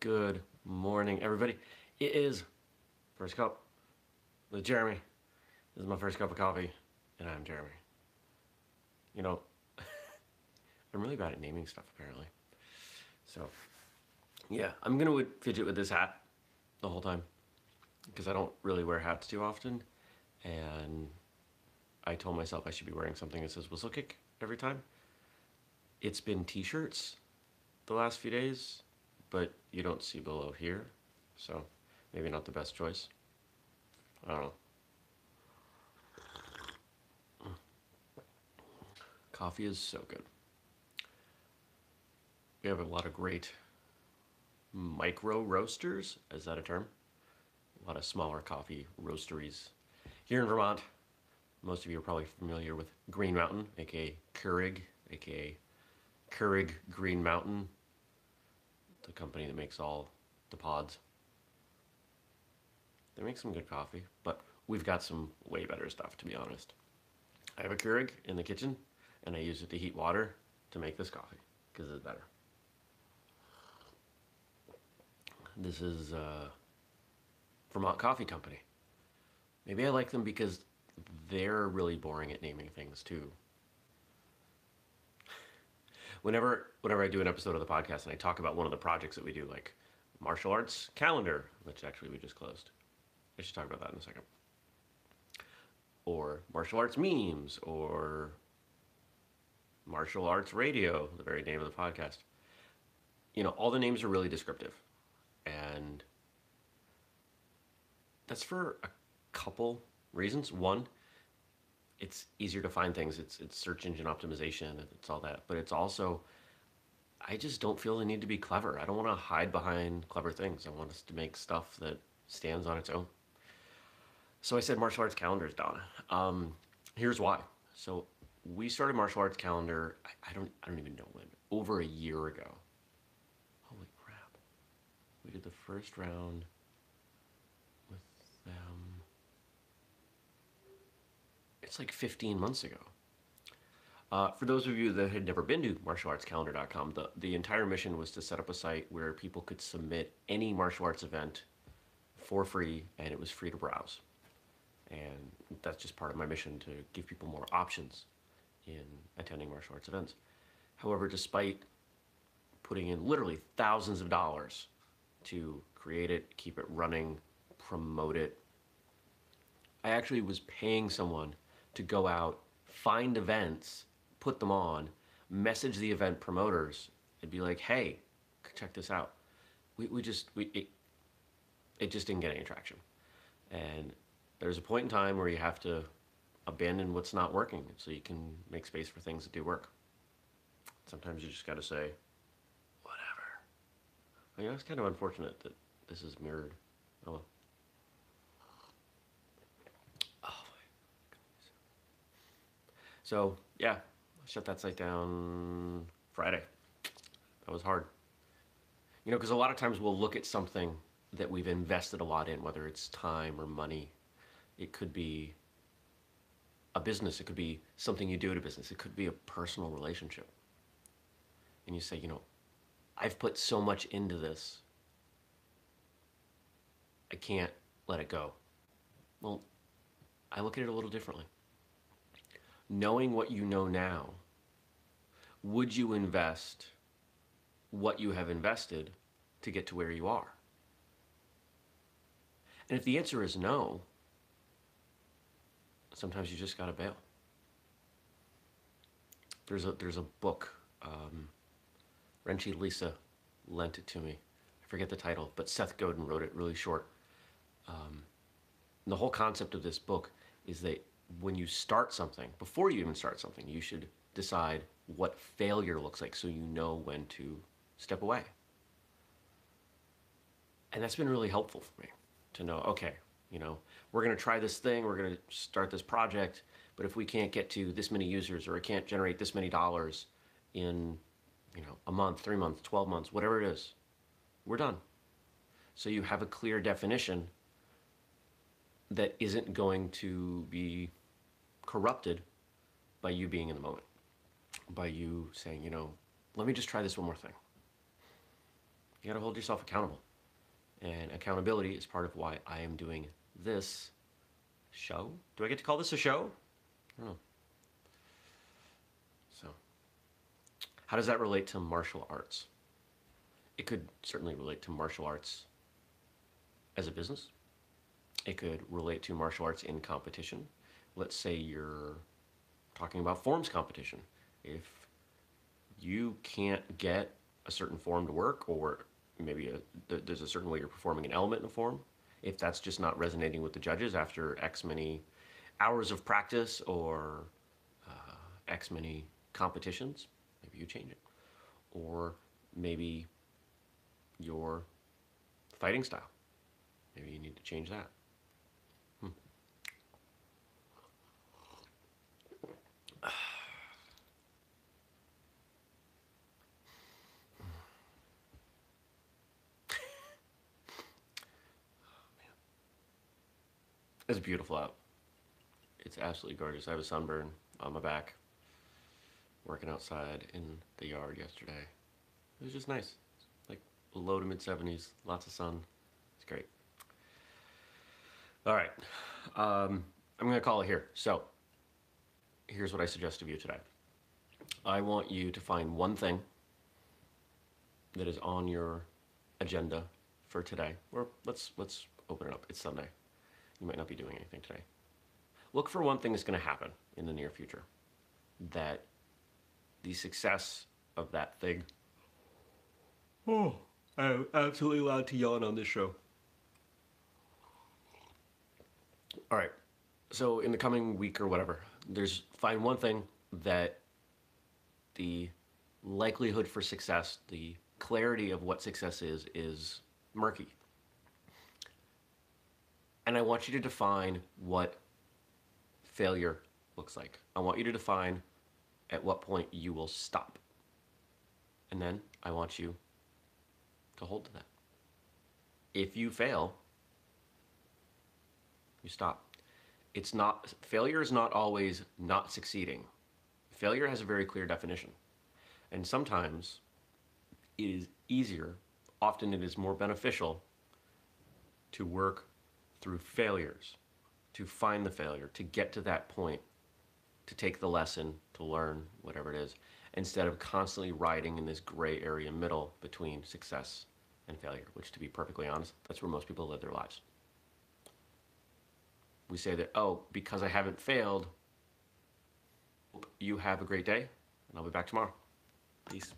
Good morning, everybody. It is First Cup with Jeremy. This is my first cup of coffee, and I'm Jeremy. You know, I'm really bad at naming stuff, apparently. So, yeah, I'm gonna fidget with this hat the whole time because I don't really wear hats too often, and I told myself I should be wearing something that says whistlekick every time. It's been t-shirts the last few days, but you don't see below here, so maybe not the best choice. I don't know. Coffee is so good. We have a lot of great micro roasters. Is that a term? A lot of smaller coffee roasteries here in Vermont. Most of you are probably familiar with Green Mountain, aka Keurig, aka Keurig Green Mountain, company that makes all the pods. They make some good coffee, but we've got some way better stuff, to be honest. I have a Keurig in the kitchen, and I use it to heat water to make this coffee, because it's better. This is uh, Vermont Coffee Company. Maybe I like them because they're really boring at naming things too. Whenever whenever I do an episode of the podcast and I talk about one of the projects that we do, like martial arts calendar, which actually we just closed. I should talk about that in a second. Or martial arts memes, or martial arts radio, the very name of the podcast. You know, all the names are really descriptive. And that's for a couple reasons. One, it's easier to find things. It's it's search engine optimization. It's all that. But it's also, I just don't feel the need to be clever. I don't want to hide behind clever things. I want us to make stuff that stands on its own. So I said martial arts calendars, Donna. Um, here's why. So we started martial arts calendar. I, I don't I don't even know when. Over a year ago. Holy crap! We did the first round with them it's like 15 months ago. Uh, for those of you that had never been to martialartscalendar.com, the, the entire mission was to set up a site where people could submit any martial arts event for free and it was free to browse. And that's just part of my mission to give people more options in attending martial arts events. However, despite putting in literally thousands of dollars to create it, keep it running, promote it, I actually was paying someone to go out, find events, put them on, message the event promoters, and be like, hey, check this out. We, we just, we, it, it just didn't get any traction. And there's a point in time where you have to abandon what's not working so you can make space for things that do work. Sometimes you just got to say, whatever. I mean, it's kind of unfortunate that this is mirrored. Oh well. So yeah, shut that site down Friday. That was hard. You know, because a lot of times we'll look at something that we've invested a lot in, whether it's time or money. It could be a business. It could be something you do at a business. It could be a personal relationship. And you say, you know, I've put so much into this. I can't let it go. Well, I look at it a little differently knowing what you know now, would you invest what you have invested to get to where you are? And if the answer is no, sometimes you just got to bail. There's a there's a book. Um, Renshi Lisa lent it to me. I forget the title, but Seth Godin wrote it really short. Um, the whole concept of this book is that when you start something, before you even start something, you should decide what failure looks like so you know when to step away. And that's been really helpful for me to know, okay, you know, we're going to try this thing, we're going to start this project, but if we can't get to this many users or it can't generate this many dollars in, you know, a month, 3 months, 12 months, whatever it is, we're done. So you have a clear definition that isn't going to be corrupted by you being in the moment, by you saying, you know, let me just try this one more thing. You got to hold yourself accountable. And accountability is part of why I am doing this show. Do I get to call this a show? I don't know. So, how does that relate to martial arts? It could certainly relate to martial arts as a business. It could relate to martial arts in competition. Let's say you're talking about forms competition. If you can't get a certain form to work, or maybe a, there's a certain way you're performing an element in a form, if that's just not resonating with the judges after X many hours of practice or uh, X many competitions, maybe you change it. Or maybe your fighting style. Maybe you need to change that. It's beautiful out. It's absolutely gorgeous. I have a sunburn on my back working outside in the yard yesterday. It was just nice. Like low to mid 70s, lots of sun. It's great. All right. Um, I'm going to call it here. So, here's what I suggest of you today. I want you to find one thing that is on your agenda for today. Or let's let's open it up. It's Sunday. You might not be doing anything today. Look for one thing that's going to happen in the near future that the success of that thing. Oh, I'm absolutely allowed to yawn on this show. All right. So in the coming week or whatever, there's find one thing that the likelihood for success, the clarity of what success is, is murky. And I want you to define what failure looks like. I want you to define at what point you will stop. And then I want you to hold to that. If you fail, you stop. It's not failure is not always not succeeding. Failure has a very clear definition. And sometimes it is easier, often it is more beneficial to work through failures, to find the failure, to get to that point to take the lesson, to learn, whatever it is, instead of constantly riding in this gray area middle between success and failure, which to be perfectly honest, that's where most people live their lives. We say that, oh, because I haven't failed, you have a great day, and I'll be back tomorrow. Peace.